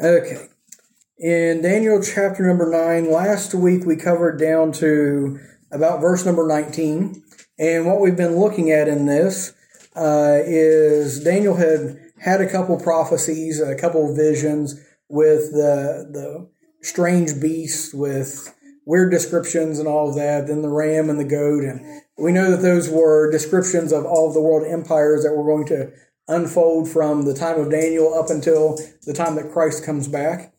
Okay. In Daniel chapter number 9, last week we covered down to about verse number 19. And what we've been looking at in this uh, is Daniel had had a couple prophecies, a couple visions with the, the strange beast, with weird descriptions and all of that, then the ram and the goat. And we know that those were descriptions of all of the world empires that were going to unfold from the time of Daniel up until the time that Christ comes back.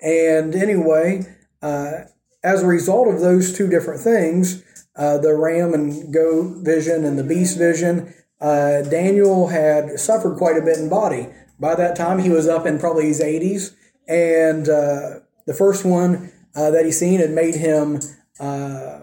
And anyway, uh, as a result of those two different things, uh, the ram and goat vision and the beast vision, uh, Daniel had suffered quite a bit in body. By that time, he was up in probably his 80s. And uh, the first one uh, that he seen had made him uh,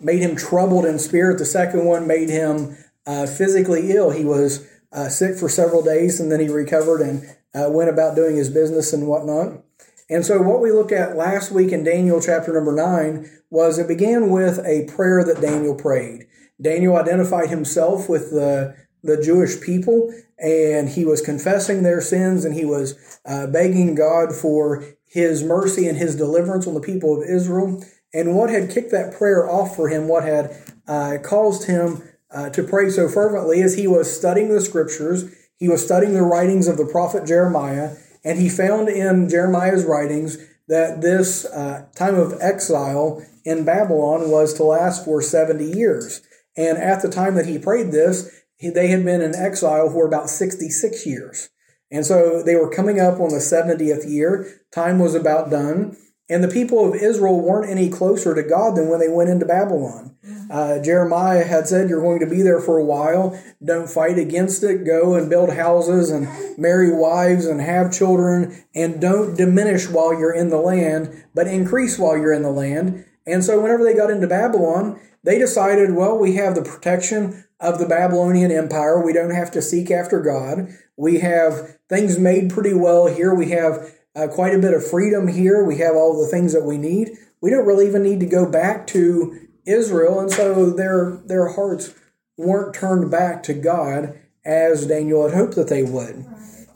made him troubled in spirit. The second one made him physically ill. He was uh, sick for several days, and then he recovered and uh, went about doing his business and whatnot. And so, what we looked at last week in Daniel chapter number nine was it began with a prayer that Daniel prayed. Daniel identified himself with the the Jewish people, and he was confessing their sins, and he was uh, begging God for His mercy and His deliverance on the people of Israel. And what had kicked that prayer off for him, what had uh, caused him uh, to pray so fervently as he was studying the scriptures. He was studying the writings of the prophet Jeremiah, and he found in Jeremiah's writings that this uh, time of exile in Babylon was to last for 70 years. And at the time that he prayed this, they had been in exile for about 66 years. And so they were coming up on the 70th year. Time was about done. And the people of Israel weren't any closer to God than when they went into Babylon. Uh, Jeremiah had said, You're going to be there for a while. Don't fight against it. Go and build houses and marry wives and have children. And don't diminish while you're in the land, but increase while you're in the land. And so, whenever they got into Babylon, they decided, Well, we have the protection of the Babylonian Empire. We don't have to seek after God. We have things made pretty well here. We have uh, quite a bit of freedom here. We have all the things that we need. We don't really even need to go back to Israel, and so their their hearts weren't turned back to God as Daniel had hoped that they would.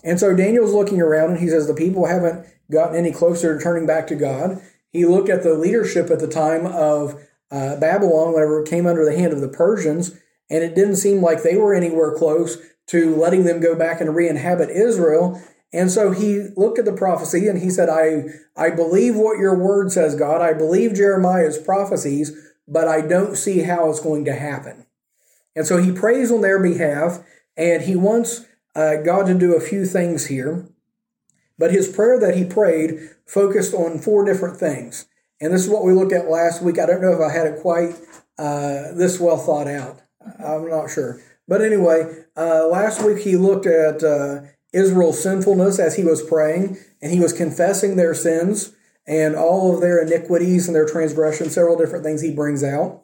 And so Daniel's looking around and he says the people haven't gotten any closer to turning back to God. He looked at the leadership at the time of uh, Babylon, whenever it came under the hand of the Persians, and it didn't seem like they were anywhere close to letting them go back and re inhabit Israel. And so he looked at the prophecy and he said, I, I believe what your word says, God. I believe Jeremiah's prophecies, but I don't see how it's going to happen. And so he prays on their behalf and he wants uh, God to do a few things here. But his prayer that he prayed focused on four different things. And this is what we looked at last week. I don't know if I had it quite uh, this well thought out. I'm not sure. But anyway, uh, last week he looked at uh, Israel's sinfulness as he was praying, and he was confessing their sins and all of their iniquities and their transgressions, several different things he brings out.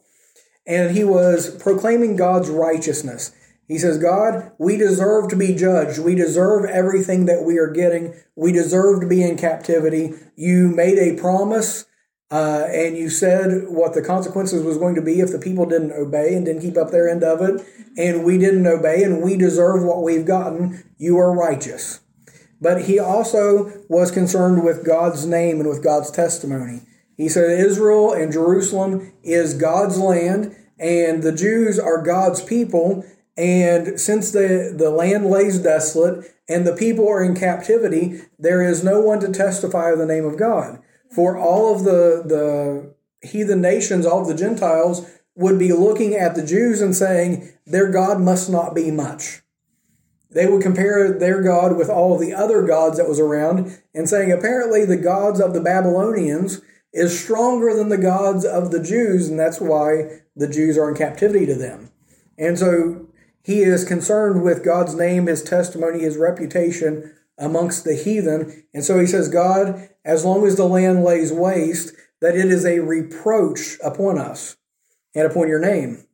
And he was proclaiming God's righteousness. He says, God, we deserve to be judged. We deserve everything that we are getting. We deserve to be in captivity. You made a promise uh, and you said what the consequences was going to be if the people didn't obey and didn't keep up their end of it, and we didn't obey, and we deserve what we've gotten. You are righteous. But he also was concerned with God's name and with God's testimony. He said Israel and Jerusalem is God's land, and the Jews are God's people. And since the, the land lays desolate and the people are in captivity, there is no one to testify of the name of God for all of the, the heathen nations, all of the Gentiles, would be looking at the Jews and saying, their God must not be much. They would compare their God with all of the other gods that was around and saying, apparently, the gods of the Babylonians is stronger than the gods of the Jews, and that's why the Jews are in captivity to them. And so he is concerned with God's name, his testimony, his reputation amongst the heathen. And so he says, God, as long as the land lays waste, that it is a reproach upon us and upon your name.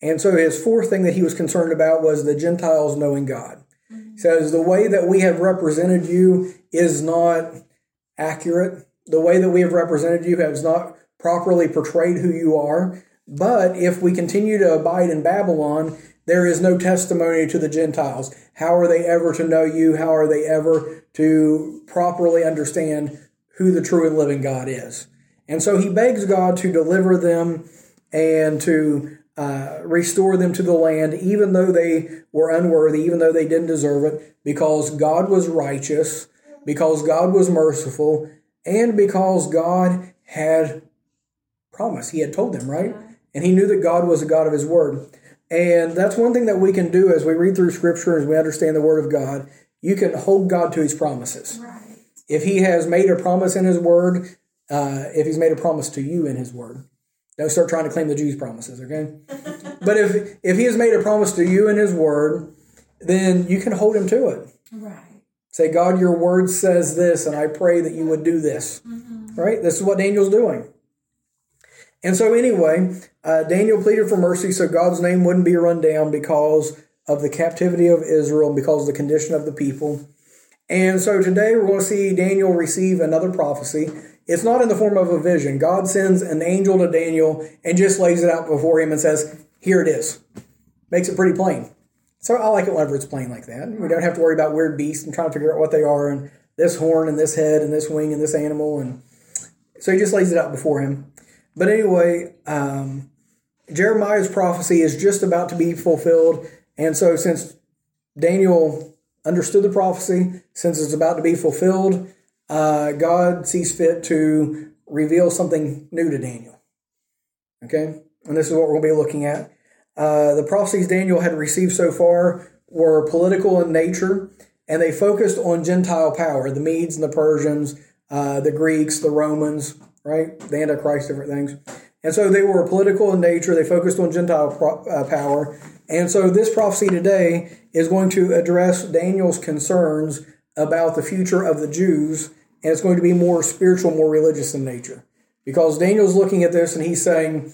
And so his fourth thing that he was concerned about was the Gentiles knowing God. Mm-hmm. He says, the way that we have represented you is not accurate. The way that we have represented you has not properly portrayed who you are. But if we continue to abide in Babylon, there is no testimony to the Gentiles. How are they ever to know you? How are they ever to properly understand who the true and living God is? And so he begs God to deliver them and to uh, restore them to the land, even though they were unworthy, even though they didn't deserve it, because God was righteous, because God was merciful, and because God had promised. He had told them, right? And he knew that God was a God of his word. And that's one thing that we can do as we read through scripture, as we understand the word of God. You can hold God to his promises. Right. If he has made a promise in his word, uh, if he's made a promise to you in his word, don't start trying to claim the Jews' promises, okay? but if if he has made a promise to you in his word, then you can hold him to it. Right. Say, God, your word says this, and I pray that you would do this. Mm-hmm. Right? This is what Daniel's doing. And so, anyway, uh, Daniel pleaded for mercy so God's name wouldn't be run down because of the captivity of Israel because of the condition of the people. And so today we're going to see Daniel receive another prophecy. It's not in the form of a vision. God sends an angel to Daniel and just lays it out before him and says, Here it is. Makes it pretty plain. So I like it whenever it's plain like that. We don't have to worry about weird beasts and trying to figure out what they are and this horn and this head and this wing and this animal. And so he just lays it out before him. But anyway, um, Jeremiah's prophecy is just about to be fulfilled. And so, since Daniel understood the prophecy, since it's about to be fulfilled, uh, God sees fit to reveal something new to Daniel. Okay? And this is what to be looking at. Uh, the prophecies Daniel had received so far were political in nature, and they focused on Gentile power the Medes and the Persians, uh, the Greeks, the Romans, right? The Antichrist, different things. And so they were political in nature. They focused on Gentile pro- uh, power. And so this prophecy today is going to address Daniel's concerns about the future of the Jews. And it's going to be more spiritual, more religious in nature. Because Daniel's looking at this and he's saying,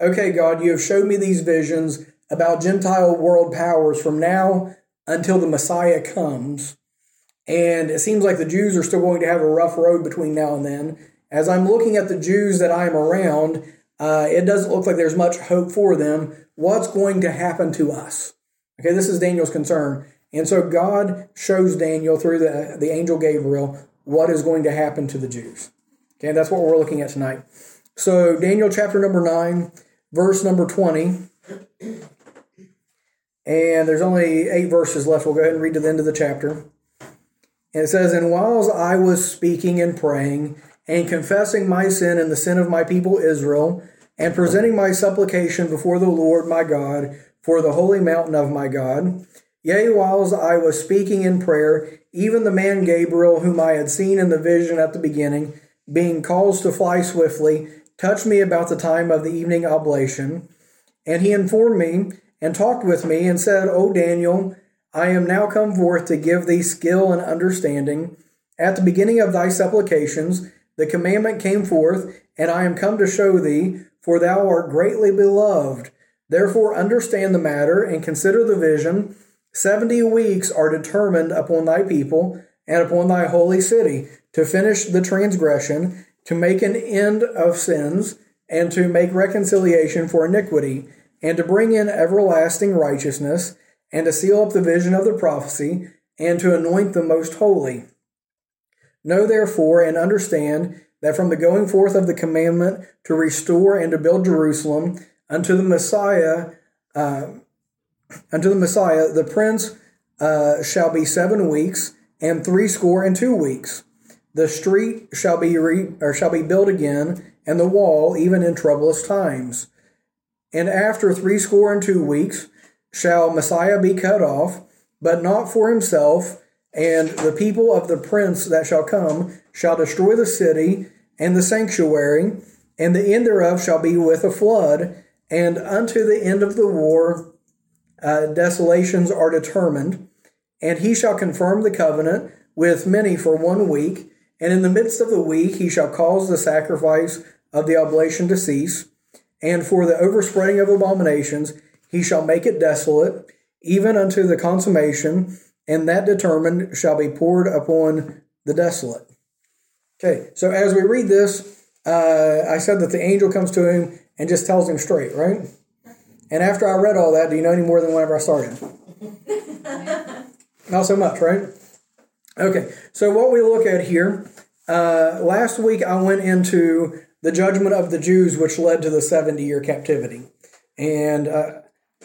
okay, God, you have showed me these visions about Gentile world powers from now until the Messiah comes. And it seems like the Jews are still going to have a rough road between now and then as I'm looking at the Jews that I'm around, uh, it doesn't look like there's much hope for them. What's going to happen to us? Okay, this is Daniel's concern. And so God shows Daniel through the, the angel Gabriel what is going to happen to the Jews. Okay, that's what we're looking at tonight. So, Daniel chapter number 9, verse number 20. And there's only eight verses left. We'll go ahead and read to the end of the chapter. And it says, And whiles I was speaking and praying, and confessing my sin and the sin of my people Israel, and presenting my supplication before the Lord my God for the holy mountain of my God. Yea, whiles I was speaking in prayer, even the man Gabriel, whom I had seen in the vision at the beginning, being caused to fly swiftly, touched me about the time of the evening oblation. And he informed me and talked with me and said, O Daniel, I am now come forth to give thee skill and understanding. At the beginning of thy supplications, the commandment came forth, and I am come to show thee, for thou art greatly beloved. Therefore understand the matter and consider the vision. Seventy weeks are determined upon thy people and upon thy holy city to finish the transgression, to make an end of sins, and to make reconciliation for iniquity, and to bring in everlasting righteousness, and to seal up the vision of the prophecy, and to anoint the most holy. Know therefore and understand that from the going forth of the commandment to restore and to build Jerusalem unto the Messiah, uh, unto the Messiah, the prince uh, shall be seven weeks and threescore and two weeks. The street shall be re, or shall be built again, and the wall even in troublous times. And after threescore and two weeks shall Messiah be cut off, but not for himself and the people of the prince that shall come shall destroy the city and the sanctuary, and the end thereof shall be with a flood, and unto the end of the war uh, desolations are determined. And he shall confirm the covenant with many for one week, and in the midst of the week he shall cause the sacrifice of the oblation to cease, and for the overspreading of abominations he shall make it desolate, even unto the consummation and that determined shall be poured upon the desolate. Okay, so as we read this, uh, I said that the angel comes to him and just tells him straight, right? And after I read all that, do you know any more than whenever I started? Not so much, right? Okay, so what we look at here, uh, last week I went into the judgment of the Jews, which led to the 70 year captivity. And uh,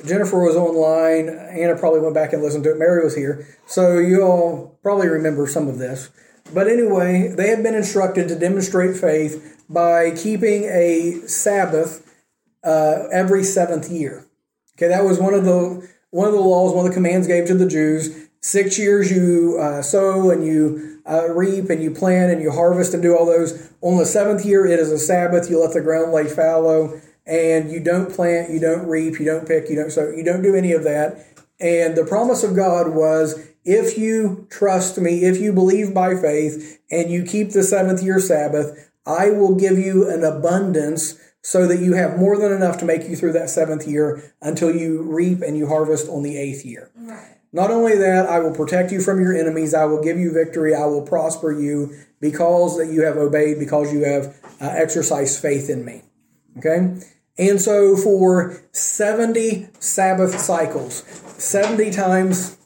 Jennifer was online. Anna probably went back and listened to it. Mary was here. So you all probably remember some of this. But anyway, they had been instructed to demonstrate faith by keeping a Sabbath uh, every seventh year. Okay, that was one of the one of the laws, one of the commands gave to the Jews. Six years you uh, sow and you uh, reap and you plant and you harvest and do all those. On the seventh year, it is a Sabbath. You let the ground lay fallow and you don't plant, you don't reap, you don't pick, you don't sow, you don't do any of that. And the promise of God was if you trust me, if you believe by faith, and you keep the seventh year Sabbath, I will give you an abundance so that you have more than enough to make you through that seventh year until you reap and you harvest on the eighth year. Right. Not only that, I will protect you from your enemies. I will give you victory. I will prosper you because that you have obeyed, because you have uh, exercised faith in me. Okay? And so for 70 Sabbath cycles, 70 times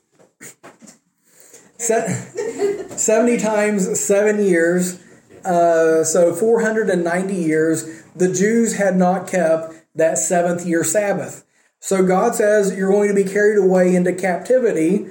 70 times 7 years, uh, so 490 years, the Jews had not kept that seventh year Sabbath. So God says you're going to be carried away into captivity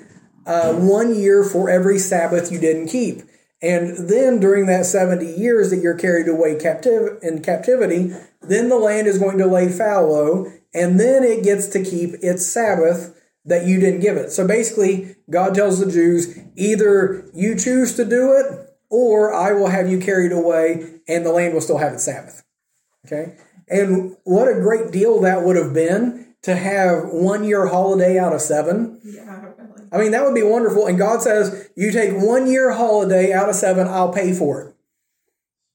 uh, one year for every Sabbath you didn't keep. And then during that 70 years that you're carried away captive in captivity, then the land is going to lay fallow, and then it gets to keep its Sabbath that you didn't give it. So basically, God tells the Jews either you choose to do it, or I will have you carried away, and the land will still have its Sabbath. Okay? And what a great deal that would have been to have one year holiday out of seven. Yeah. I mean, that would be wonderful. And God says, You take one year holiday out of seven, I'll pay for it.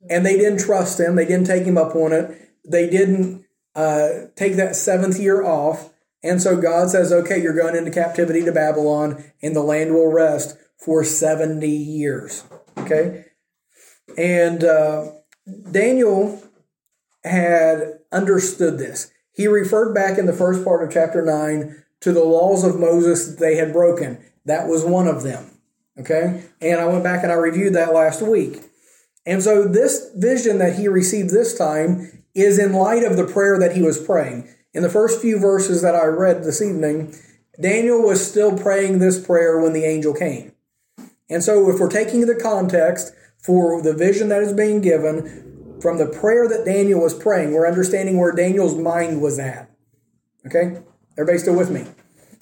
And they didn't trust him, they didn't take him up on it they didn't uh, take that seventh year off. And so God says, okay, you're going into captivity to Babylon, and the land will rest for 70 years. Okay? And uh, Daniel had understood this. He referred back in the first part of chapter 9 to the laws of Moses that they had broken. That was one of them. Okay? And I went back and I reviewed that last week. And so this vision that he received this time is in light of the prayer that he was praying. In the first few verses that I read this evening, Daniel was still praying this prayer when the angel came. And so, if we're taking the context for the vision that is being given from the prayer that Daniel was praying, we're understanding where Daniel's mind was at. Okay? Everybody still with me?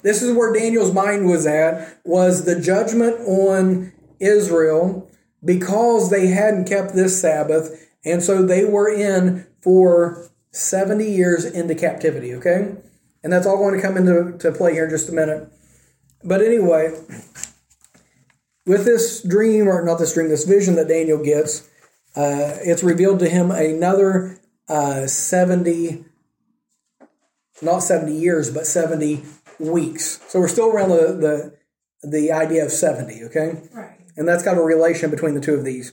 This is where Daniel's mind was at, was the judgment on Israel because they hadn't kept this Sabbath, and so they were in for 70 years into captivity, okay? And that's all going to come into to play here in just a minute. But anyway, with this dream, or not this dream, this vision that Daniel gets, uh, it's revealed to him another uh, 70, not 70 years, but 70 weeks. So we're still around the, the, the idea of 70, okay? Right. And that's kind of a relation between the two of these.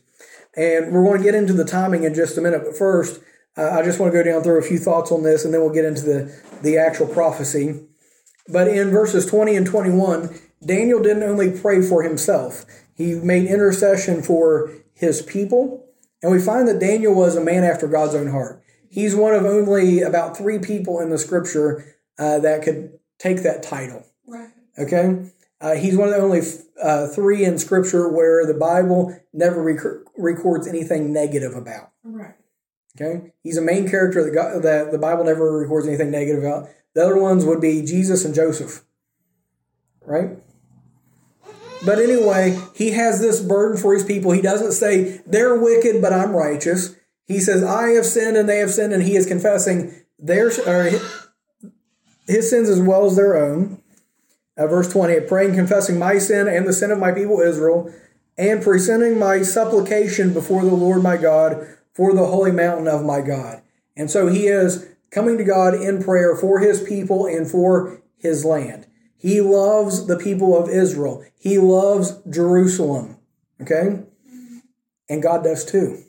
And we're going to get into the timing in just a minute, but first, uh, I just want to go down through a few thoughts on this and then we'll get into the, the actual prophecy. But in verses 20 and 21, Daniel didn't only pray for himself, he made intercession for his people. And we find that Daniel was a man after God's own heart. He's one of only about three people in the scripture uh, that could take that title. Right. Okay? Uh, he's one of the only uh, three in scripture where the Bible never rec- records anything negative about. Right. Okay, he's a main character that, God, that the Bible never records anything negative about. The other ones would be Jesus and Joseph, right? But anyway, he has this burden for his people. He doesn't say they're wicked, but I'm righteous. He says I have sinned and they have sinned, and he is confessing their or his sins as well as their own. Uh, verse 20, praying, confessing my sin and the sin of my people Israel, and presenting my supplication before the Lord my God for the holy mountain of my God. And so he is coming to God in prayer for his people and for his land. He loves the people of Israel. He loves Jerusalem. Okay? And God does too.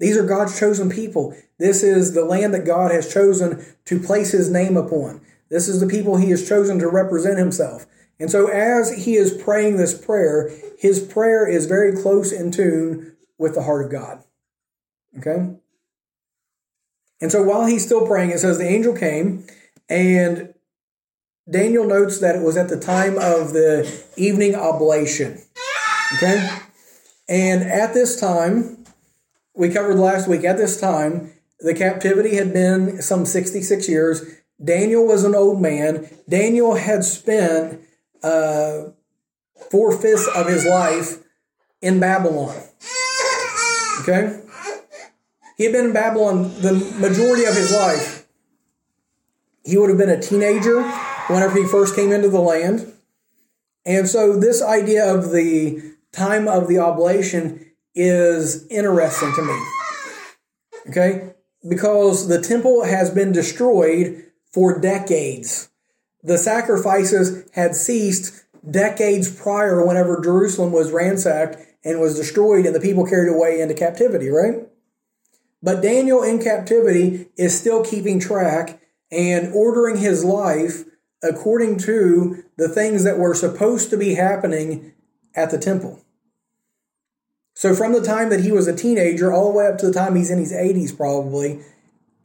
These are God's chosen people. This is the land that God has chosen to place his name upon. This is the people he has chosen to represent himself. And so, as he is praying this prayer, his prayer is very close in tune with the heart of God. Okay? And so, while he's still praying, it says the angel came, and Daniel notes that it was at the time of the evening oblation. Okay? And at this time, we covered last week, at this time, the captivity had been some 66 years. Daniel was an old man. Daniel had spent uh, four fifths of his life in Babylon. Okay? He had been in Babylon the majority of his life. He would have been a teenager whenever he first came into the land. And so, this idea of the time of the oblation is interesting to me. Okay? Because the temple has been destroyed for decades the sacrifices had ceased decades prior whenever Jerusalem was ransacked and was destroyed and the people carried away into captivity, right? But Daniel in captivity is still keeping track and ordering his life according to the things that were supposed to be happening at the temple. So, from the time that he was a teenager all the way up to the time he's in his 80s, probably,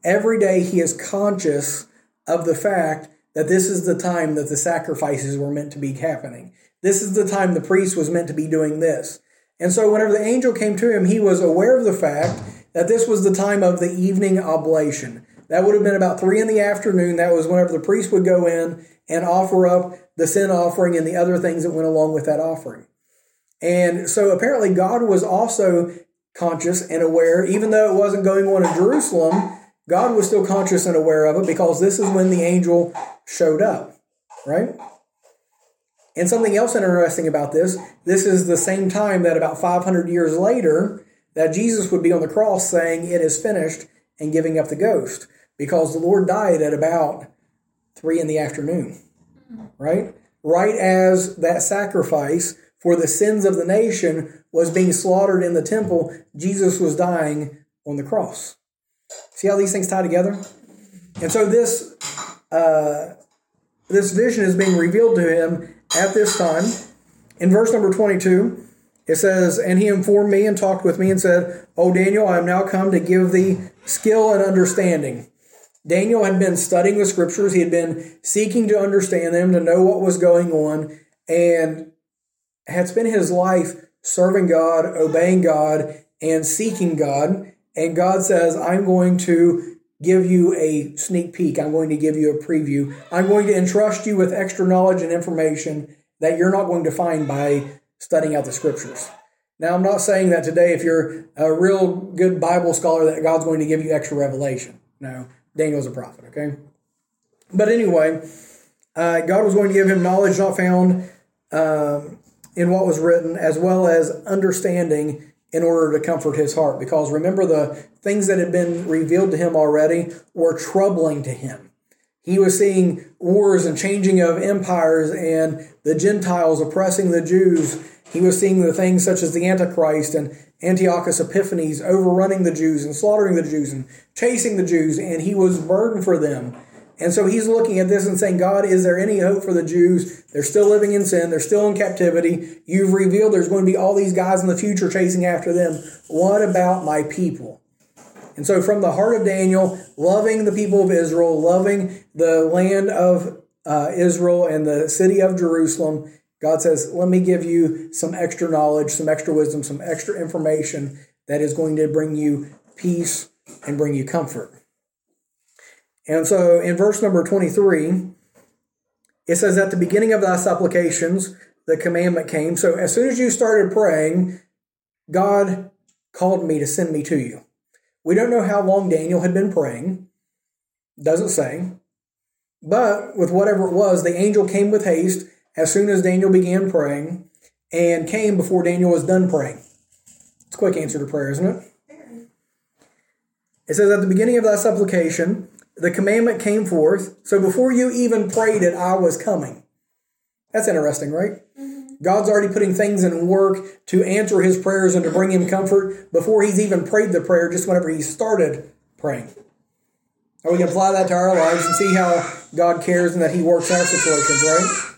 every day he is conscious of the fact that this is the time that the sacrifices were meant to be happening. This is the time the priest was meant to be doing this. And so, whenever the angel came to him, he was aware of the fact that this was the time of the evening oblation. That would have been about three in the afternoon. That was whenever the priest would go in and offer up the sin offering and the other things that went along with that offering. And so, apparently, God was also conscious and aware, even though it wasn't going on in Jerusalem, God was still conscious and aware of it because this is when the angel showed up, right? And something else interesting about this, this is the same time that about 500 years later that Jesus would be on the cross saying it is finished and giving up the ghost because the Lord died at about 3 in the afternoon, right? Right as that sacrifice for the sins of the nation was being slaughtered in the temple, Jesus was dying on the cross. See how these things tie together? And so this uh, this vision is being revealed to him at this time. In verse number 22, it says, And he informed me and talked with me and said, O Daniel, I am now come to give thee skill and understanding. Daniel had been studying the scriptures, he had been seeking to understand them, to know what was going on, and had spent his life serving God, obeying God, and seeking God. And God says, I'm going to give you a sneak peek. I'm going to give you a preview. I'm going to entrust you with extra knowledge and information that you're not going to find by studying out the scriptures. Now, I'm not saying that today, if you're a real good Bible scholar, that God's going to give you extra revelation. No, Daniel's a prophet, okay? But anyway, uh, God was going to give him knowledge not found um, in what was written, as well as understanding in order to comfort his heart. Because remember, the things that had been revealed to him already were troubling to him. He was seeing wars and changing of empires and the Gentiles oppressing the Jews. He was seeing the things such as the Antichrist and Antiochus Epiphanes overrunning the Jews and slaughtering the Jews and chasing the Jews, and he was burdened for them. And so he's looking at this and saying, God, is there any hope for the Jews? They're still living in sin. They're still in captivity. You've revealed there's going to be all these guys in the future chasing after them. What about my people? And so, from the heart of Daniel, loving the people of Israel, loving the land of uh, Israel and the city of Jerusalem, God says, Let me give you some extra knowledge, some extra wisdom, some extra information that is going to bring you peace and bring you comfort. And so in verse number 23, it says, At the beginning of thy supplications, the commandment came. So as soon as you started praying, God called me to send me to you. We don't know how long Daniel had been praying, doesn't say. But with whatever it was, the angel came with haste as soon as Daniel began praying and came before Daniel was done praying. It's a quick answer to prayer, isn't it? It says, At the beginning of thy supplication, the commandment came forth. So before you even prayed it, I was coming. That's interesting, right? Mm-hmm. God's already putting things in work to answer his prayers and to bring him comfort before he's even prayed the prayer, just whenever he started praying. And we can apply that to our lives and see how God cares and that he works our situations, right?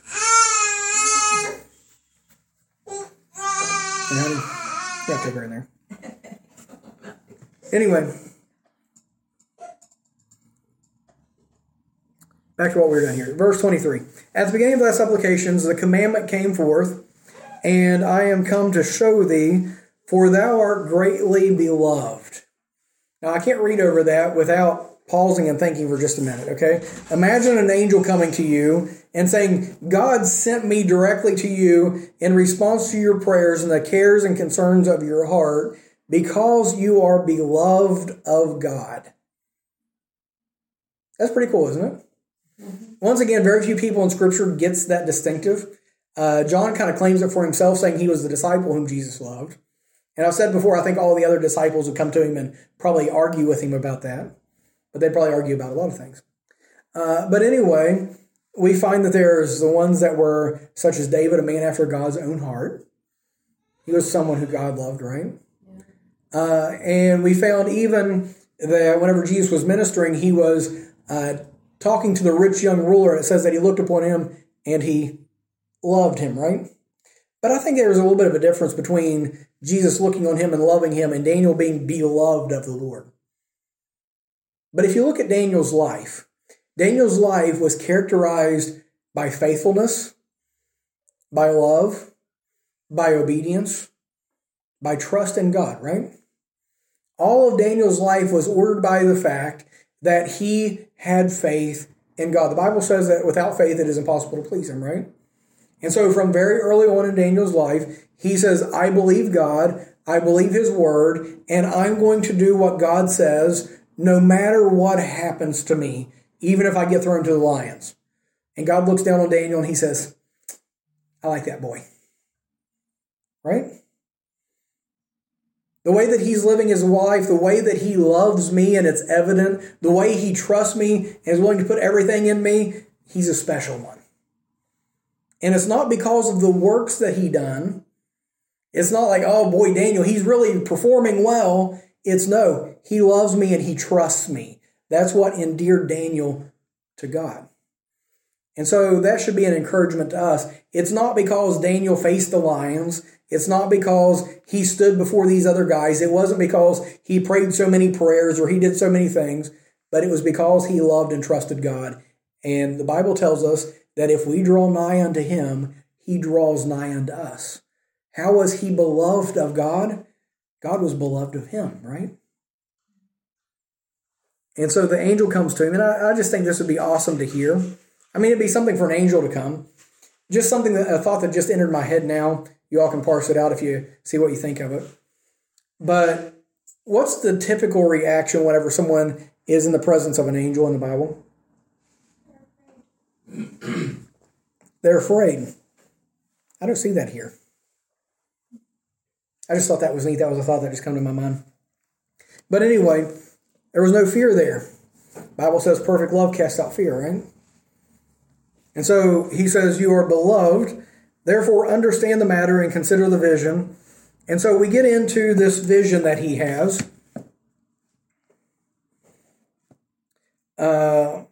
And honey, you have to her in there. Anyway, back to what we were doing here. Verse 23. At the beginning of thy supplications, the commandment came forth, and I am come to show thee, for thou art greatly beloved. Now, I can't read over that without pausing and thinking for just a minute, okay? Imagine an angel coming to you and saying, God sent me directly to you in response to your prayers and the cares and concerns of your heart because you are beloved of God. That's pretty cool, isn't it? Once again, very few people in Scripture gets that distinctive. Uh, John kind of claims it for himself, saying he was the disciple whom Jesus loved. And I've said before, I think all the other disciples would come to him and probably argue with him about that but they'd probably argue about a lot of things. Uh, but anyway, we find that there's the ones that were such as David, a man after God's own heart. He was someone who God loved, right? Uh, and we found even that whenever Jesus was ministering, he was uh, talking to the rich young ruler. It says that he looked upon him and he loved him, right? But I think there's a little bit of a difference between Jesus looking on him and loving him and Daniel being beloved of the Lord. But if you look at Daniel's life, Daniel's life was characterized by faithfulness, by love, by obedience, by trust in God, right? All of Daniel's life was ordered by the fact that he had faith in God. The Bible says that without faith it is impossible to please him, right? And so from very early on in Daniel's life, he says, I believe God, I believe his word, and I'm going to do what God says no matter what happens to me, even if I get thrown to the lions. And God looks down on Daniel and he says, I like that boy. Right? The way that he's living his life, the way that he loves me, and it's evident, the way he trusts me and is willing to put everything in me, he's a special one. And it's not because of the works that he done. It's not like, oh boy, Daniel, he's really performing well. It's no, he loves me and he trusts me. That's what endeared Daniel to God. And so that should be an encouragement to us. It's not because Daniel faced the lions. It's not because he stood before these other guys. It wasn't because he prayed so many prayers or he did so many things, but it was because he loved and trusted God. And the Bible tells us that if we draw nigh unto him, he draws nigh unto us. How was he beloved of God? God was beloved of him, right? And so the angel comes to him, and I, I, just think this would be awesome to hear. I mean, it'd be something for an angel to come. Just something that a thought that just entered my head now. You all can parse it out if you see what you think of it. But what's the typical reaction whenever someone is in the presence of an angel in the Bible? They're afraid. I don't see that here. I just thought that was neat. That was a thought that just came to my mind. But anyway, there was no fear there. Bible says perfect love casts out fear, right? And so he says, You are beloved, therefore understand the matter and consider the vision. And so we get into this vision that he has. Uh,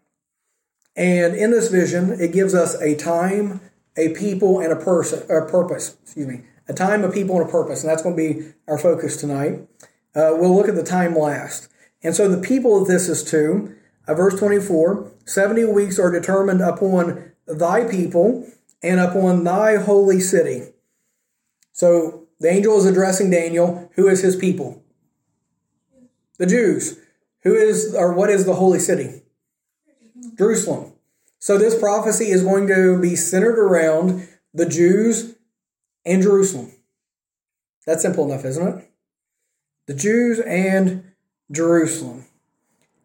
and in this vision, it gives us a time, a people, and a person, a purpose. Excuse me a time, a people, and a purpose. And that's going to be our focus tonight. Uh, we'll look at the time last. And so the people that this is to, uh, verse 24 70 weeks are determined upon thy people and upon thy holy city. So the angel is addressing Daniel. Who is his people? The Jews. Who is, or what is the holy city? Jerusalem. So this prophecy is going to be centered around the Jews and Jerusalem. That's simple enough, isn't it? The Jews and Jerusalem.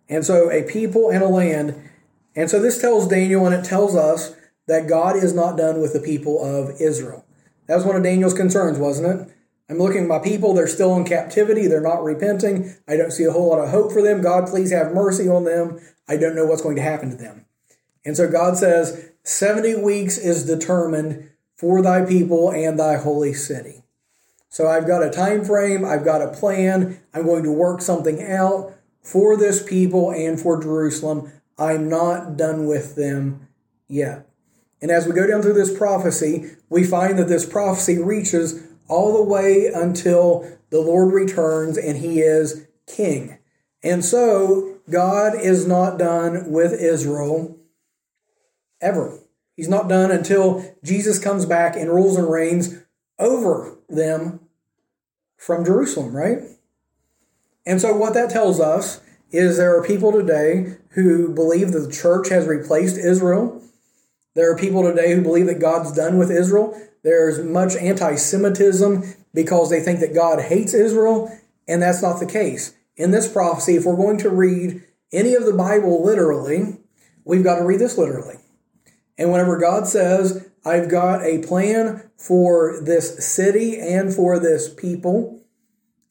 And so a people and a land. And so this tells Daniel and it tells us that God is not done with the people of Israel. That was one of Daniel's concerns, wasn't it? I'm looking at my people, they're still in captivity, they're not repenting. I don't see a whole lot of hope for them. God, please have mercy on them. I don't know what's going to happen to them. And so God says 70 weeks is determined for thy people and thy holy city. So I've got a time frame, I've got a plan, I'm going to work something out for this people and for Jerusalem. I'm not done with them yet. And as we go down through this prophecy, we find that this prophecy reaches all the way until the Lord returns and he is king. And so God is not done with Israel ever. He's not done until Jesus comes back and rules and reigns over them from Jerusalem, right? And so what that tells us is there are people today who believe that the church has replaced Israel. There are people today who believe that God's done with Israel. There's much anti Semitism because they think that God hates Israel, and that's not the case. In this prophecy, if we're going to read any of the Bible literally, we've got to read this literally. And whenever God says, I've got a plan for this city and for this people,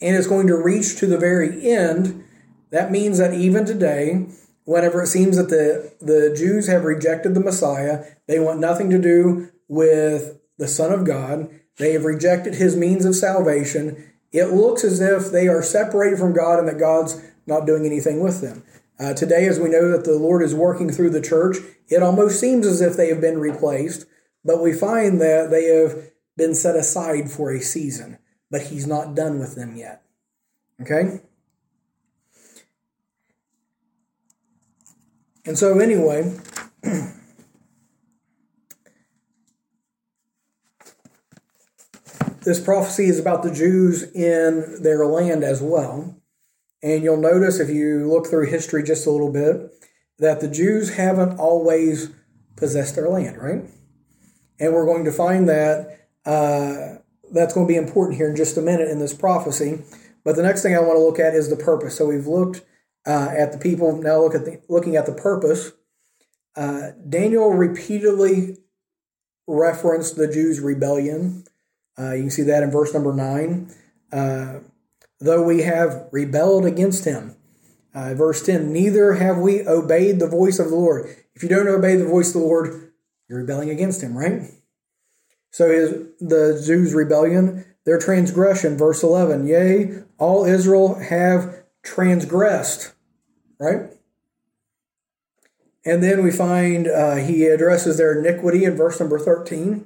and it's going to reach to the very end, that means that even today, whenever it seems that the, the Jews have rejected the Messiah, they want nothing to do with the Son of God, they have rejected his means of salvation, it looks as if they are separated from God and that God's not doing anything with them. Uh, today, as we know that the Lord is working through the church, it almost seems as if they have been replaced, but we find that they have been set aside for a season, but He's not done with them yet. Okay? And so, anyway, this prophecy is about the Jews in their land as well. And you'll notice if you look through history just a little bit that the Jews haven't always possessed their land, right? And we're going to find that uh, that's going to be important here in just a minute in this prophecy. But the next thing I want to look at is the purpose. So we've looked uh, at the people. Now look at the looking at the purpose. Uh, Daniel repeatedly referenced the Jews' rebellion. Uh, you can see that in verse number nine. Uh, though we have rebelled against him. Uh, verse 10 Neither have we obeyed the voice of the Lord. If you don't obey the voice of the Lord, you're rebelling against him, right? So is the Jews' rebellion, their transgression, verse 11 Yea, all Israel have transgressed, right? And then we find uh, he addresses their iniquity in verse number 13.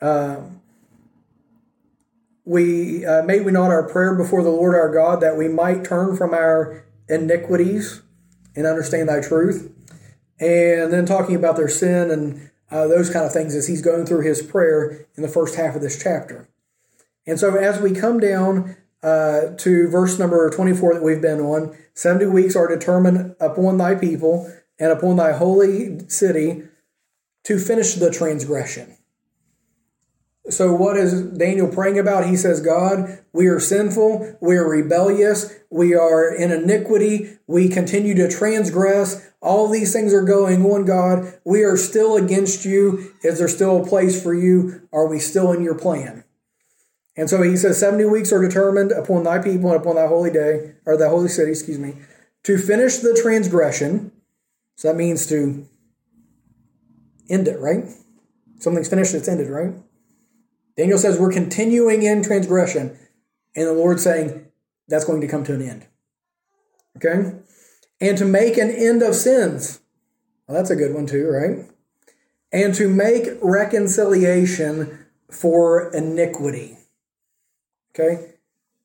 Uh, we uh, made we not our prayer before the Lord our God that we might turn from our iniquities and understand thy truth. And then talking about their sin and uh, those kind of things as he's going through his prayer in the first half of this chapter. And so as we come down uh, to verse number 24 that we've been on, 70 weeks are determined upon thy people and upon thy holy city to finish the transgression. So, what is Daniel praying about? He says, God, we are sinful, we are rebellious, we are in iniquity, we continue to transgress. All these things are going on, God. We are still against you. Is there still a place for you? Are we still in your plan? And so he says, 70 weeks are determined upon thy people and upon thy holy day, or thy holy city, excuse me, to finish the transgression. So that means to end it, right? Something's finished, it's ended, right? Daniel says we're continuing in transgression, and the Lord saying that's going to come to an end. Okay? And to make an end of sins. Well, that's a good one too, right? And to make reconciliation for iniquity. Okay?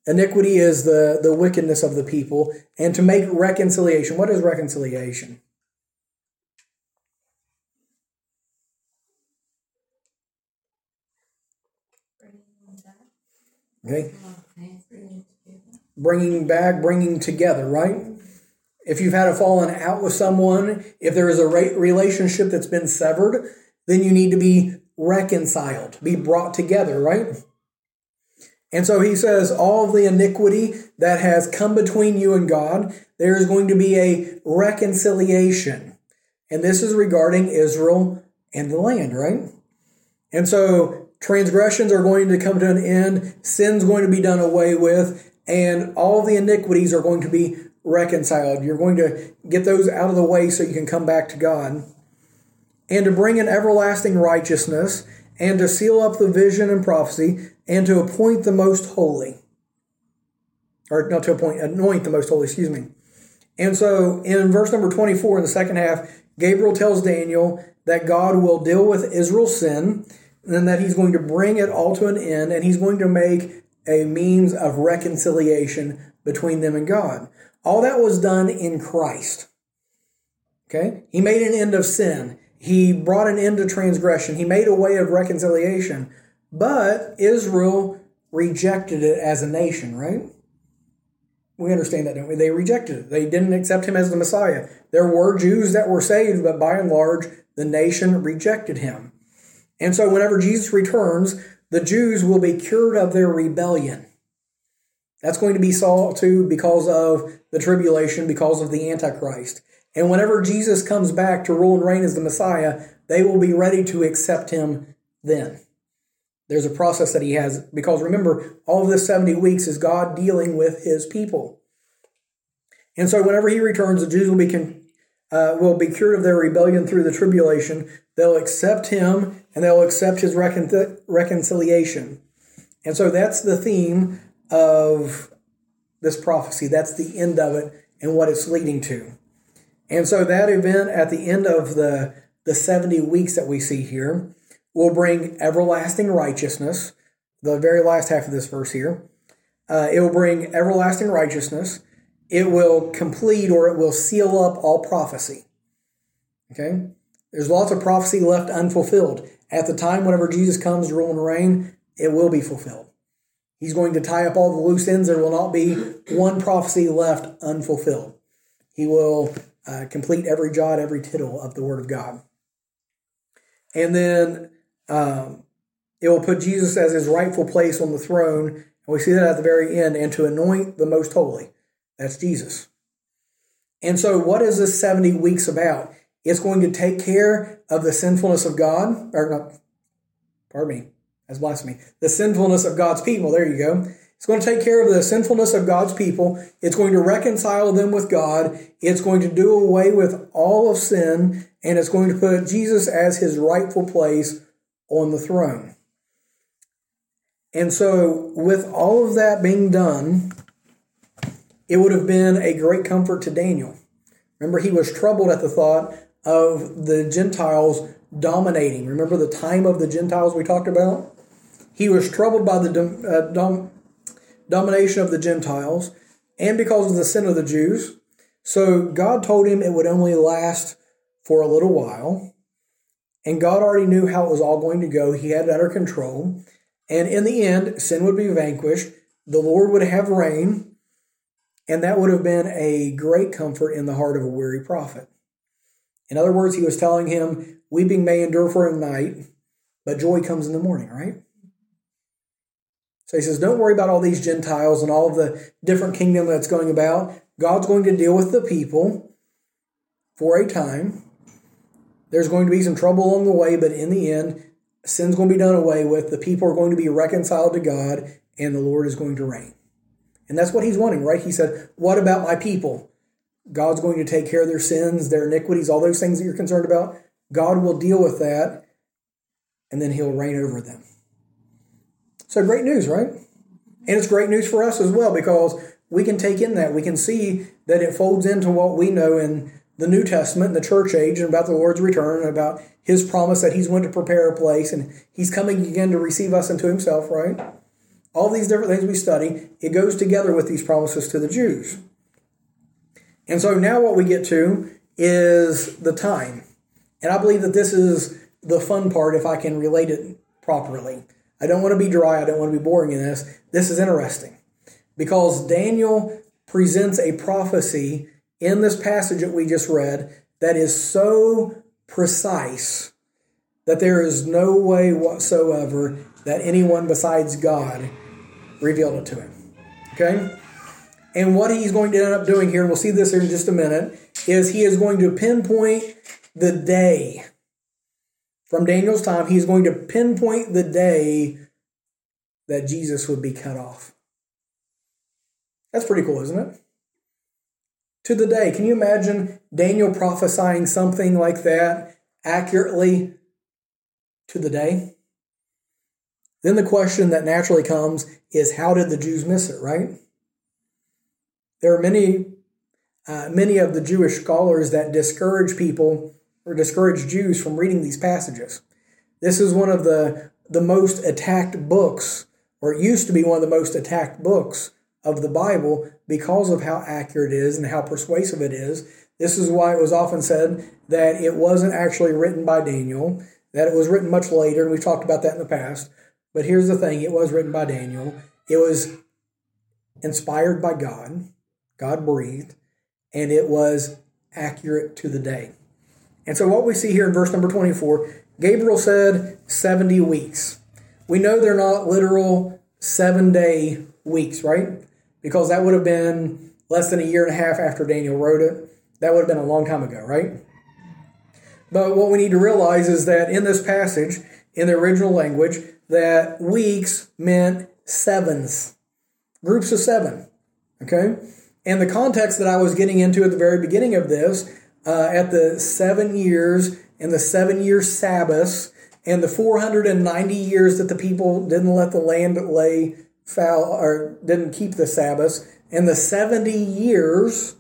Iniquity is the, the wickedness of the people, and to make reconciliation. What is reconciliation? Okay? Bringing back, bringing together, right? If you've had a fallen out with someone, if there is a relationship that's been severed, then you need to be reconciled, be brought together, right? And so he says, all the iniquity that has come between you and God, there is going to be a reconciliation. And this is regarding Israel and the land, right? And so transgressions are going to come to an end, sin's going to be done away with, and all the iniquities are going to be reconciled. You're going to get those out of the way so you can come back to God. And to bring an everlasting righteousness and to seal up the vision and prophecy, and to appoint the most holy. Or not to appoint, anoint the most holy, excuse me. And so in verse number 24, in the second half, Gabriel tells Daniel that God will deal with Israel's sin and that he's going to bring it all to an end and he's going to make a means of reconciliation between them and God. All that was done in Christ. Okay? He made an end of sin. He brought an end to transgression. He made a way of reconciliation. But Israel rejected it as a nation, right? We understand that, don't we? They rejected it. They didn't accept him as the Messiah. There were Jews that were saved, but by and large, the nation rejected him. And so, whenever Jesus returns, the Jews will be cured of their rebellion. That's going to be solved too because of the tribulation, because of the Antichrist. And whenever Jesus comes back to rule and reign as the Messiah, they will be ready to accept him then. There's a process that he has, because remember, all of this 70 weeks is God dealing with his people. And so whenever he returns, the Jews will be, uh, will be cured of their rebellion through the tribulation. They'll accept him and they'll accept his recon- reconciliation. And so that's the theme of this prophecy. That's the end of it and what it's leading to. And so that event at the end of the, the 70 weeks that we see here will bring everlasting righteousness. The very last half of this verse here. Uh, it will bring everlasting righteousness. It will complete or it will seal up all prophecy. Okay? There's lots of prophecy left unfulfilled. At the time, whenever Jesus comes to rule and reign, it will be fulfilled. He's going to tie up all the loose ends. There will not be one prophecy left unfulfilled. He will uh, complete every jot, every tittle of the Word of God. And then um, it will put Jesus as his rightful place on the throne. And we see that at the very end, and to anoint the most holy. That's Jesus. And so, what is this 70 weeks about? It's going to take care of the sinfulness of God, or not, pardon me, that's blasphemy. The sinfulness of God's people. There you go. It's going to take care of the sinfulness of God's people. It's going to reconcile them with God. It's going to do away with all of sin, and it's going to put Jesus as his rightful place on the throne. And so, with all of that being done, it would have been a great comfort to Daniel. Remember, he was troubled at the thought of the Gentiles dominating. Remember the time of the Gentiles we talked about? He was troubled by the dom- uh, dom- domination of the Gentiles and because of the sin of the Jews. So God told him it would only last for a little while. And God already knew how it was all going to go. He had it under control. And in the end, sin would be vanquished. The Lord would have reign. And that would have been a great comfort in the heart of a weary prophet. In other words, he was telling him, Weeping may endure for a night, but joy comes in the morning, right? So he says, Don't worry about all these Gentiles and all the different kingdom that's going about. God's going to deal with the people for a time. There's going to be some trouble along the way, but in the end, sin's going to be done away with. The people are going to be reconciled to God, and the Lord is going to reign. And that's what he's wanting, right? He said, What about my people? God's going to take care of their sins, their iniquities, all those things that you're concerned about. God will deal with that, and then he'll reign over them. So great news, right? And it's great news for us as well because we can take in that. We can see that it folds into what we know in the New Testament, the church age, and about the Lord's return, and about his promise that he's going to prepare a place and he's coming again to receive us into himself, right? All these different things we study, it goes together with these promises to the Jews. And so now what we get to is the time. And I believe that this is the fun part if I can relate it properly. I don't want to be dry, I don't want to be boring in this. This is interesting because Daniel presents a prophecy in this passage that we just read that is so precise that there is no way whatsoever that anyone besides God revealed it to him. Okay? And what he's going to end up doing here, and we'll see this here in just a minute, is he is going to pinpoint the day. From Daniel's time, he's going to pinpoint the day that Jesus would be cut off. That's pretty cool, isn't it? To the day. Can you imagine Daniel prophesying something like that accurately to the day? then the question that naturally comes is how did the Jews miss it, right? There are many, uh, many of the Jewish scholars that discourage people or discourage Jews from reading these passages. This is one of the, the most attacked books, or it used to be one of the most attacked books of the Bible because of how accurate it is and how persuasive it is. This is why it was often said that it wasn't actually written by Daniel, that it was written much later, and we've talked about that in the past. But here's the thing it was written by Daniel, it was inspired by God, God breathed, and it was accurate to the day. And so, what we see here in verse number 24, Gabriel said 70 weeks. We know they're not literal seven day weeks, right? Because that would have been less than a year and a half after Daniel wrote it. That would have been a long time ago, right? But what we need to realize is that in this passage, in the original language, that weeks meant sevens, groups of seven. Okay? And the context that I was getting into at the very beginning of this, uh, at the seven years and the seven year Sabbaths and the 490 years that the people didn't let the land lay foul or didn't keep the Sabbath, and the 70 years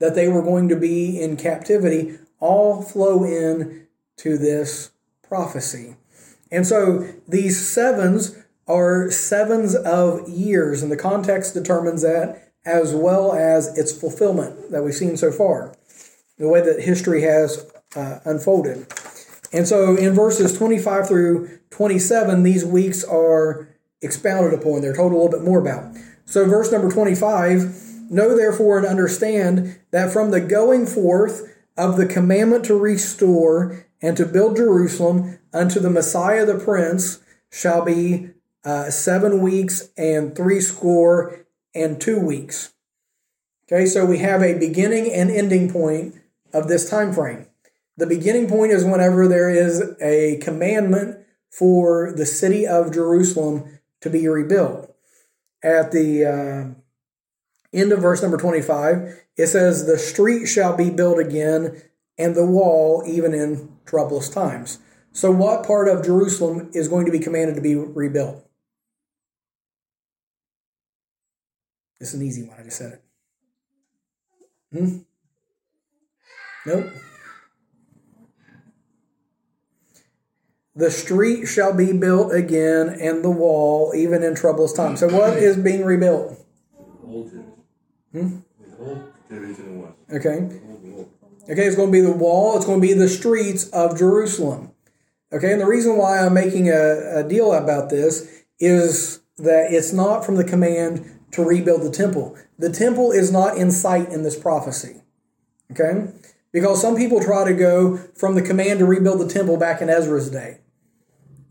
that they were going to be in captivity all flow in to this prophecy. And so these sevens are sevens of years, and the context determines that as well as its fulfillment that we've seen so far, the way that history has uh, unfolded. And so in verses 25 through 27, these weeks are expounded upon. They're told a little bit more about. So, verse number 25 Know therefore and understand that from the going forth of the commandment to restore and to build Jerusalem unto the Messiah the Prince shall be uh, seven weeks and three score and two weeks. Okay, so we have a beginning and ending point of this time frame. The beginning point is whenever there is a commandment for the city of Jerusalem to be rebuilt. At the uh, end of verse number 25, it says, The street shall be built again, and the wall even in troublous times. So, what part of Jerusalem is going to be commanded to be rebuilt? Is an easy one. I just said it. Hmm? Nope. The street shall be built again, and the wall, even in troublous times. So, what is being rebuilt? Old hmm? Okay. Okay, it's going to be the wall, it's going to be the streets of Jerusalem. Okay, and the reason why I'm making a, a deal about this is that it's not from the command to rebuild the temple. The temple is not in sight in this prophecy. Okay? Because some people try to go from the command to rebuild the temple back in Ezra's day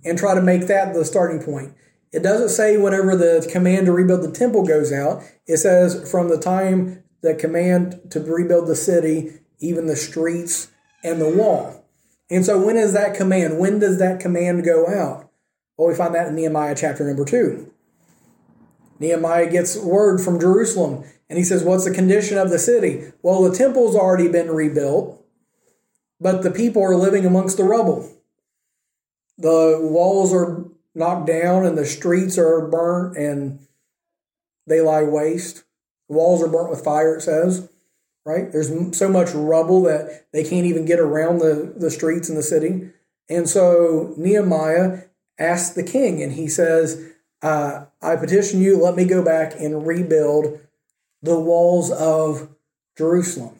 and try to make that the starting point. It doesn't say whenever the command to rebuild the temple goes out. It says from the time the command to rebuild the city, even the streets and the wall. And so when is that command? When does that command go out? Well, we find that in Nehemiah chapter number two. Nehemiah gets word from Jerusalem and he says, What's the condition of the city? Well, the temple's already been rebuilt, but the people are living amongst the rubble. The walls are knocked down and the streets are burnt and they lie waste. The walls are burnt with fire, it says, right? There's so much rubble that they can't even get around the, the streets in the city. And so Nehemiah asks the king, and he says, uh, I petition you, let me go back and rebuild the walls of Jerusalem.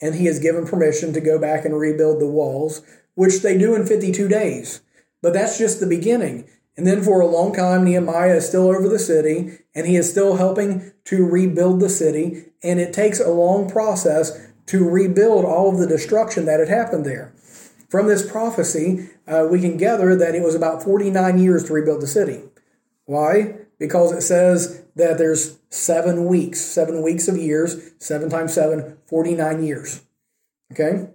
And he has given permission to go back and rebuild the walls, which they do in 52 days. But that's just the beginning. And then for a long time, Nehemiah is still over the city and he is still helping to rebuild the city. And it takes a long process to rebuild all of the destruction that had happened there. From this prophecy, uh, we can gather that it was about 49 years to rebuild the city. Why? Because it says that there's seven weeks, seven weeks of years, seven times seven, 49 years. Okay?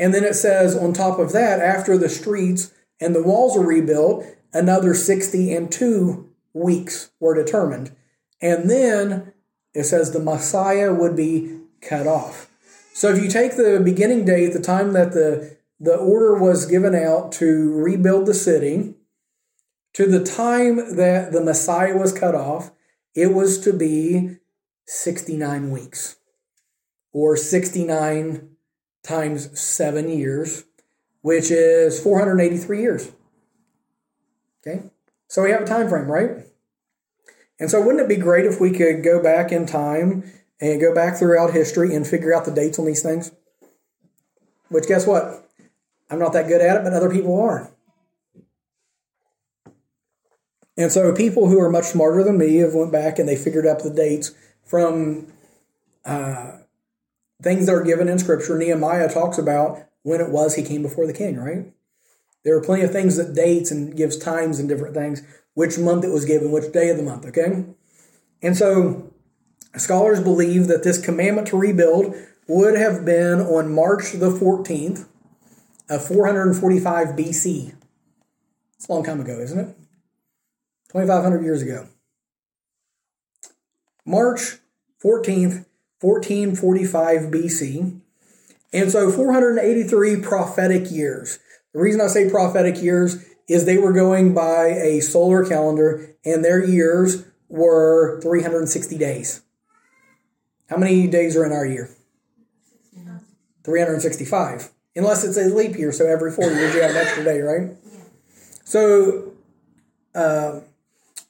And then it says on top of that, after the streets and the walls are rebuilt, another 60 and two weeks were determined. And then it says the Messiah would be cut off. So if you take the beginning date, the time that the, the order was given out to rebuild the city, to the time that the Messiah was cut off, it was to be 69 weeks or 69 times seven years, which is 483 years. Okay, so we have a time frame, right? And so, wouldn't it be great if we could go back in time and go back throughout history and figure out the dates on these things? Which, guess what? I'm not that good at it, but other people are. And so, people who are much smarter than me have went back and they figured out the dates from uh, things that are given in Scripture. Nehemiah talks about when it was he came before the king, right? There are plenty of things that dates and gives times and different things, which month it was given, which day of the month, okay? And so scholars believe that this commandment to rebuild would have been on March the 14th of 445 BC. It's a long time ago, isn't it? 2,500 years ago. March 14th, 1445 BC. And so 483 prophetic years. The reason I say prophetic years is they were going by a solar calendar and their years were 360 days. How many days are in our year? 365. Unless it's a leap year, so every four years you have an extra day, right? So uh,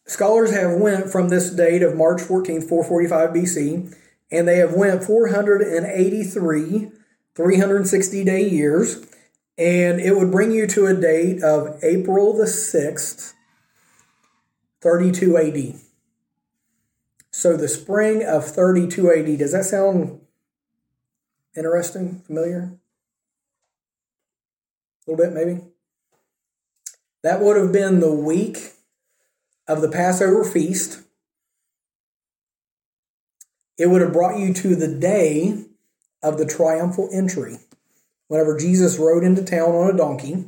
scholars have went from this date of March 14th, 445 BC, and they have went 483 360 day years and it would bring you to a date of April the 6th, 32 AD. So the spring of 32 AD. Does that sound interesting, familiar? A little bit, maybe? That would have been the week of the Passover feast. It would have brought you to the day of the triumphal entry whenever Jesus rode into town on a donkey,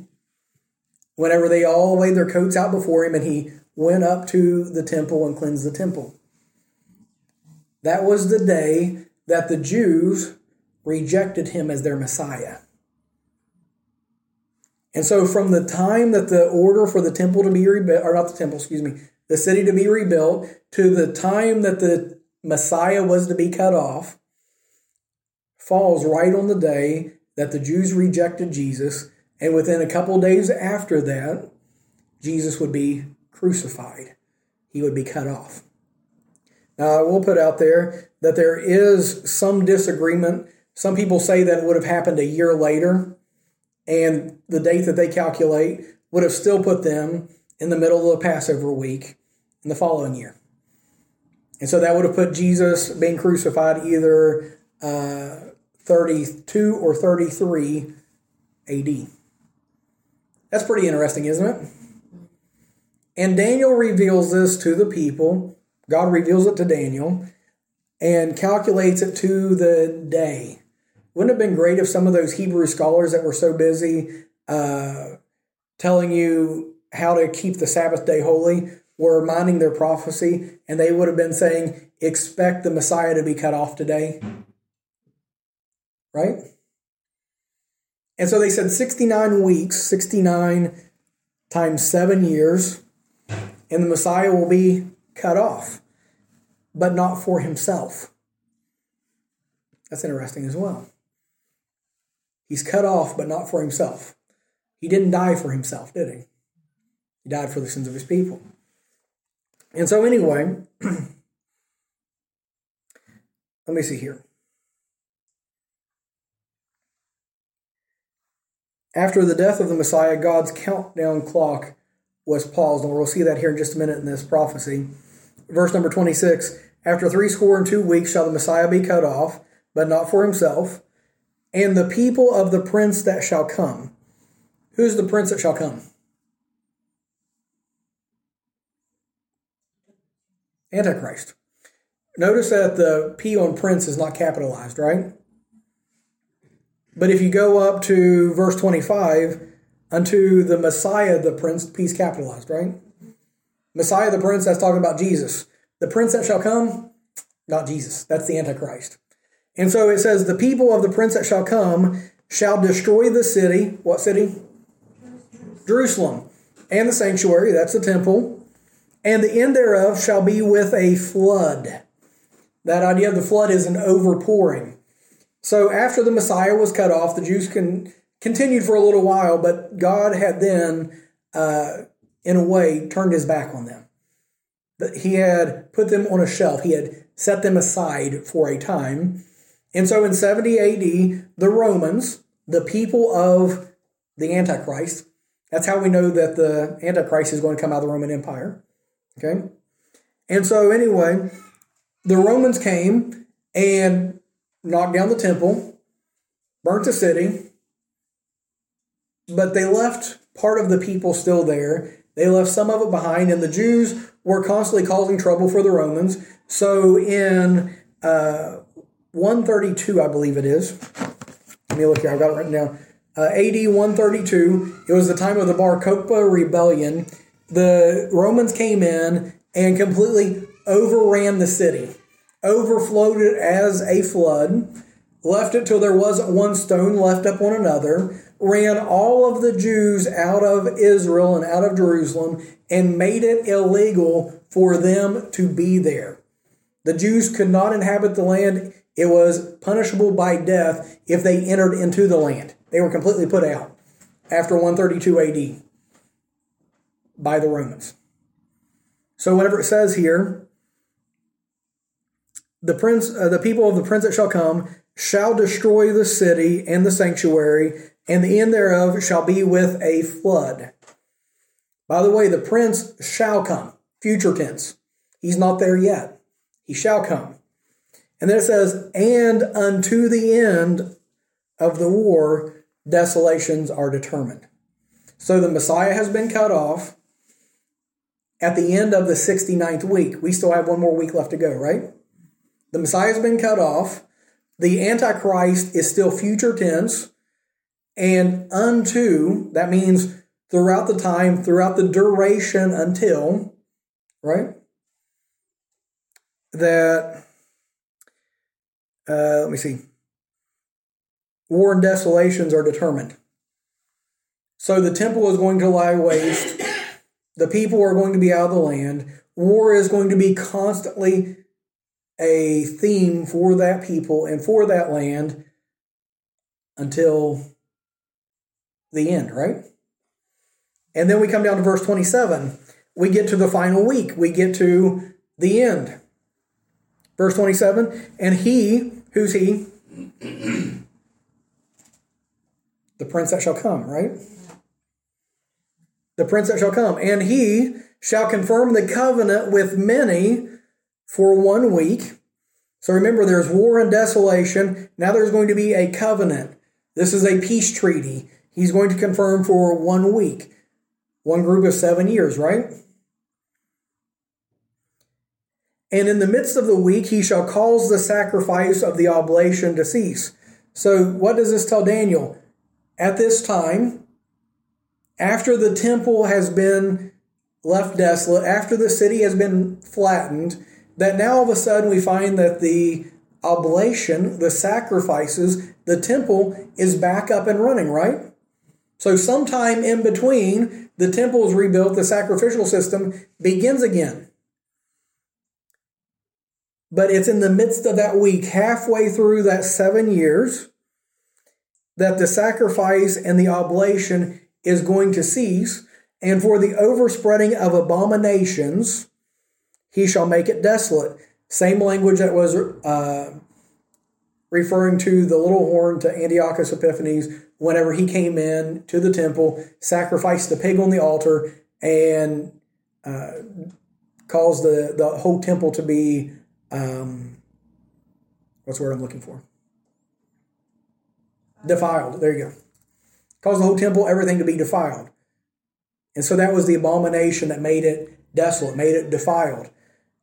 whenever they all laid their coats out before him and he went up to the temple and cleansed the temple. That was the day that the Jews rejected him as their Messiah. And so, from the time that the order for the temple to be rebuilt, or not the temple, excuse me, the city to be rebuilt, to the time that the Messiah was to be cut off, falls right on the day that the Jews rejected Jesus, and within a couple days after that, Jesus would be crucified. He would be cut off. Now, I will put out there that there is some disagreement. Some people say that it would have happened a year later, and the date that they calculate would have still put them in the middle of the Passover week in the following year. And so that would have put Jesus being crucified either uh, 32 or 33 AD. That's pretty interesting, isn't it? And Daniel reveals this to the people. God reveals it to Daniel and calculates it to the day. Wouldn't it have been great if some of those Hebrew scholars that were so busy uh, telling you how to keep the Sabbath day holy were minding their prophecy and they would have been saying, expect the Messiah to be cut off today? Right? And so they said 69 weeks, 69 times seven years, and the Messiah will be cut off, but not for himself. That's interesting as well. He's cut off, but not for himself. He didn't die for himself, did he? He died for the sins of his people. And so, anyway, let me see here. After the death of the Messiah, God's countdown clock was paused, and we'll see that here in just a minute in this prophecy. Verse number 26 After three score and two weeks shall the Messiah be cut off, but not for himself, and the people of the prince that shall come. Who's the prince that shall come? Antichrist. Notice that the P on prince is not capitalized, right? But if you go up to verse 25, unto the Messiah, the Prince, peace capitalized, right? Messiah, the Prince, that's talking about Jesus. The Prince that shall come, not Jesus. That's the Antichrist. And so it says, the people of the Prince that shall come shall destroy the city. What city? Jerusalem. and the sanctuary, that's the temple, and the end thereof shall be with a flood. That idea of the flood is an overpouring. So after the Messiah was cut off, the Jews continued for a little while, but God had then, uh, in a way, turned his back on them. He had put them on a shelf. He had set them aside for a time. And so in 70 AD, the Romans, the people of the Antichrist, that's how we know that the Antichrist is going to come out of the Roman Empire. Okay? And so, anyway, the Romans came and knocked down the temple, burnt the city, but they left part of the people still there. They left some of it behind, and the Jews were constantly causing trouble for the Romans. So in uh, 132, I believe it is. Let me look here. I've got it written down. Uh, AD 132, it was the time of the Bar Kokhba rebellion. The Romans came in and completely overran the city, overflowed it as a flood, left it till there wasn't one stone left up on another, ran all of the Jews out of Israel and out of Jerusalem, and made it illegal for them to be there. The Jews could not inhabit the land. It was punishable by death if they entered into the land. They were completely put out after 132 AD by the Romans. So, whenever it says here, the prince, uh, the people of the prince that shall come, shall destroy the city and the sanctuary, and the end thereof shall be with a flood. By the way, the prince shall come, future tense. He's not there yet. He shall come. And then it says, and unto the end of the war, desolations are determined. So the Messiah has been cut off at the end of the 69th week. We still have one more week left to go, right? The Messiah has been cut off. The Antichrist is still future tense. And unto, that means throughout the time, throughout the duration until, right? That, uh, let me see. War and desolations are determined. So the temple is going to lie waste. The people are going to be out of the land. War is going to be constantly a theme for that people and for that land until the end, right? And then we come down to verse 27. We get to the final week. We get to the end. Verse 27 And he, who's he? the prince that shall come, right? The prince that shall come. And he shall confirm the covenant with many for one week. So remember, there's war and desolation. Now there's going to be a covenant. This is a peace treaty. He's going to confirm for one week. One group of seven years, right? And in the midst of the week, he shall cause the sacrifice of the oblation to cease. So, what does this tell Daniel? At this time, after the temple has been left desolate, after the city has been flattened, that now all of a sudden we find that the oblation, the sacrifices, the temple is back up and running, right? So, sometime in between, the temple is rebuilt, the sacrificial system begins again. But it's in the midst of that week, halfway through that seven years, that the sacrifice and the oblation is going to cease. And for the overspreading of abominations, he shall make it desolate. Same language that was uh, referring to the little horn to Antiochus Epiphanes whenever he came in to the temple, sacrificed the pig on the altar, and uh, caused the, the whole temple to be um, what's the word I'm looking for? Defiled. There you go. Caused the whole temple, everything to be defiled. And so that was the abomination that made it desolate, made it defiled.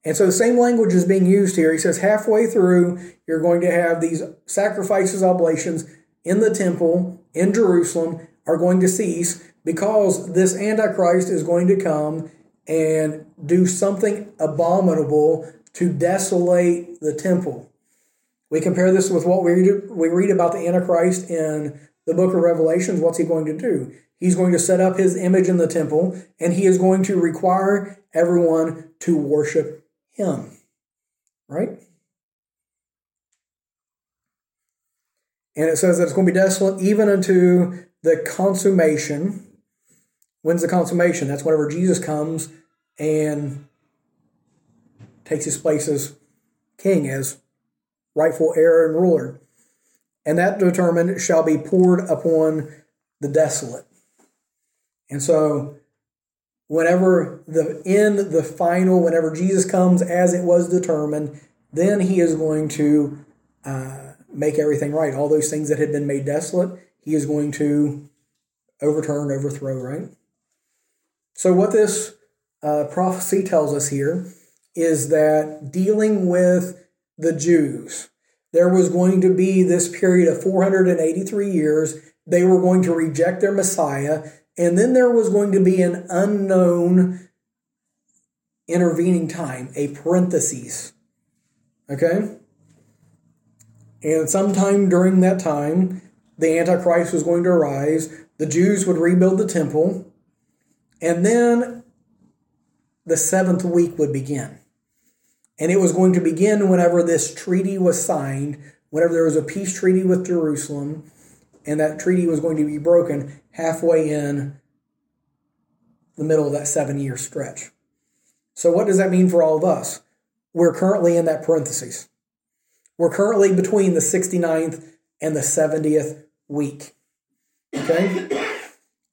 And so the same language is being used here. He says, halfway through, you're going to have these sacrifices, oblations in the temple in Jerusalem are going to cease because this Antichrist is going to come and do something abominable to desolate the temple. We compare this with what we read, we read about the Antichrist in the book of Revelations. What's he going to do? He's going to set up his image in the temple, and he is going to require everyone to worship him. Right? And it says that it's going to be desolate even unto the consummation. When's the consummation? That's whenever Jesus comes and takes his place as king, as rightful heir and ruler. And that determined shall be poured upon the desolate. And so, whenever the end, the final, whenever Jesus comes as it was determined, then he is going to uh, make everything right. All those things that had been made desolate, he is going to overturn, overthrow, right? So, what this uh, prophecy tells us here is that dealing with the Jews, there was going to be this period of 483 years. They were going to reject their Messiah, and then there was going to be an unknown intervening time, a parenthesis. Okay? And sometime during that time, the Antichrist was going to arise. The Jews would rebuild the temple. And then the seventh week would begin. And it was going to begin whenever this treaty was signed, whenever there was a peace treaty with Jerusalem, and that treaty was going to be broken halfway in the middle of that seven year stretch. So, what does that mean for all of us? We're currently in that parenthesis. We're currently between the 69th and the 70th week. Okay?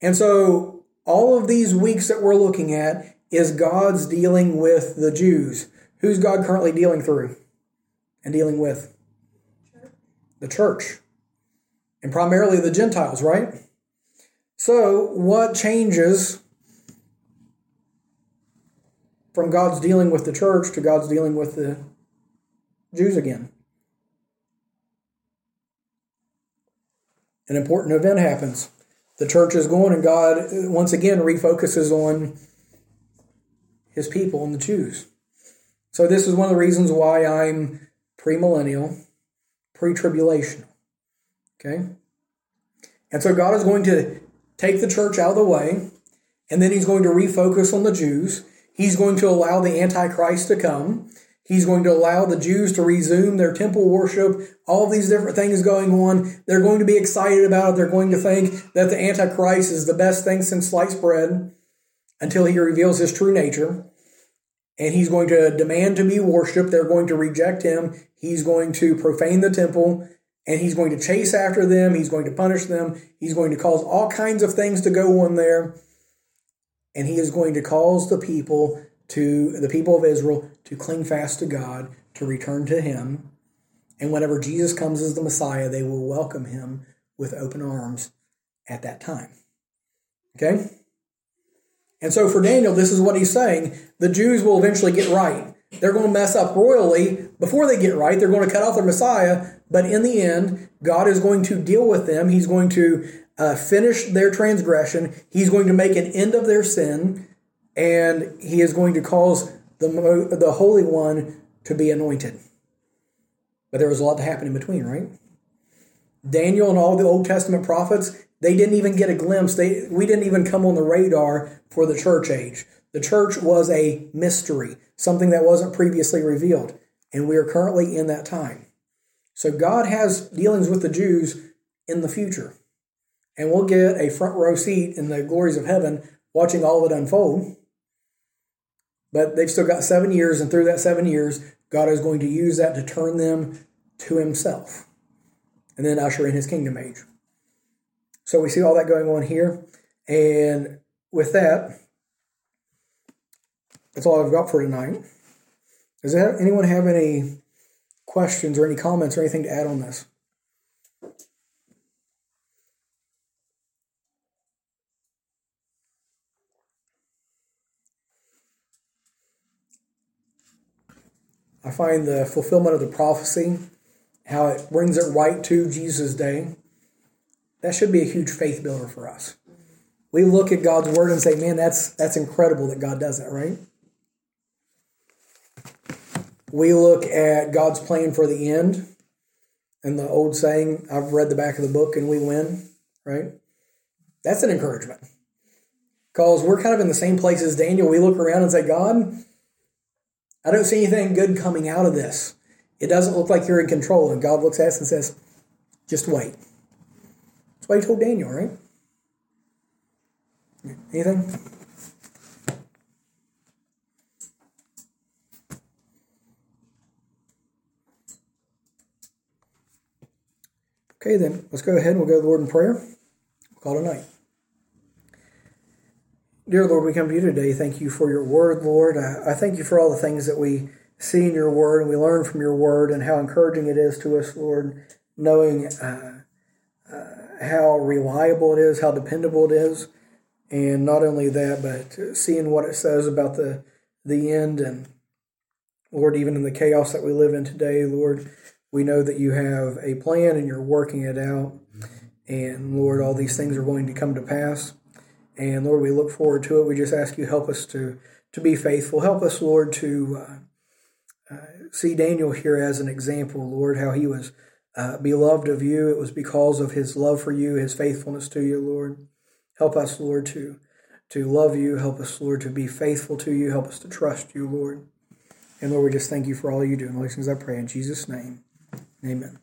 And so all of these weeks that we're looking at is God's dealing with the Jews. Who's God currently dealing through and dealing with? The church. And primarily the Gentiles, right? So, what changes from God's dealing with the church to God's dealing with the Jews again? an important event happens. The church is going, and God once again refocuses on his people and the Jews. So, this is one of the reasons why I'm premillennial, pre tribulation. Okay? And so, God is going to take the church out of the way, and then he's going to refocus on the Jews. He's going to allow the Antichrist to come. He's going to allow the Jews to resume their temple worship, all these different things going on. They're going to be excited about it. They're going to think that the Antichrist is the best thing since sliced bread until he reveals his true nature. And he's going to demand to be worshiped. They're going to reject him. He's going to profane the temple and he's going to chase after them. He's going to punish them. He's going to cause all kinds of things to go on there. And he is going to cause the people to the people of Israel to cling fast to God, to return to Him. And whenever Jesus comes as the Messiah, they will welcome Him with open arms at that time. Okay? And so for Daniel, this is what he's saying. The Jews will eventually get right. They're going to mess up royally before they get right. They're going to cut off their Messiah. But in the end, God is going to deal with them. He's going to uh, finish their transgression. He's going to make an end of their sin and he is going to cause the, the Holy One to be anointed. But there was a lot to happen in between, right? Daniel and all the Old Testament prophets, they didn't even get a glimpse. They, we didn't even come on the radar for the church age. The church was a mystery, something that wasn't previously revealed. And we are currently in that time. So God has dealings with the Jews in the future. And we'll get a front row seat in the glories of heaven watching all of it unfold. But they've still got seven years, and through that seven years, God is going to use that to turn them to Himself and then usher in His kingdom age. So we see all that going on here. And with that, that's all I've got for tonight. Does anyone have any questions or any comments or anything to add on this? I find the fulfillment of the prophecy, how it brings it right to Jesus' day, that should be a huge faith builder for us. We look at God's word and say, man, that's that's incredible that God does that, right? We look at God's plan for the end and the old saying, I've read the back of the book and we win, right? That's an encouragement. Because we're kind of in the same place as Daniel. We look around and say, God, I don't see anything good coming out of this. It doesn't look like you're in control. And God looks at us and says, just wait. That's what he told Daniel, right? Anything? Okay, then let's go ahead and we'll go to the Lord in prayer. We'll call it a night. Dear Lord, we come to you today. Thank you for your word, Lord. I, I thank you for all the things that we see in your word and we learn from your word and how encouraging it is to us, Lord, knowing uh, uh, how reliable it is, how dependable it is. And not only that, but seeing what it says about the, the end and, Lord, even in the chaos that we live in today, Lord, we know that you have a plan and you're working it out. And Lord, all these things are going to come to pass. And Lord, we look forward to it. We just ask you help us to to be faithful. Help us, Lord, to uh, uh, see Daniel here as an example, Lord, how he was uh, beloved of you. It was because of his love for you, his faithfulness to you, Lord. Help us, Lord, to to love you. Help us, Lord, to be faithful to you. Help us to trust you, Lord. And Lord, we just thank you for all you do. And these things I pray in Jesus' name. Amen.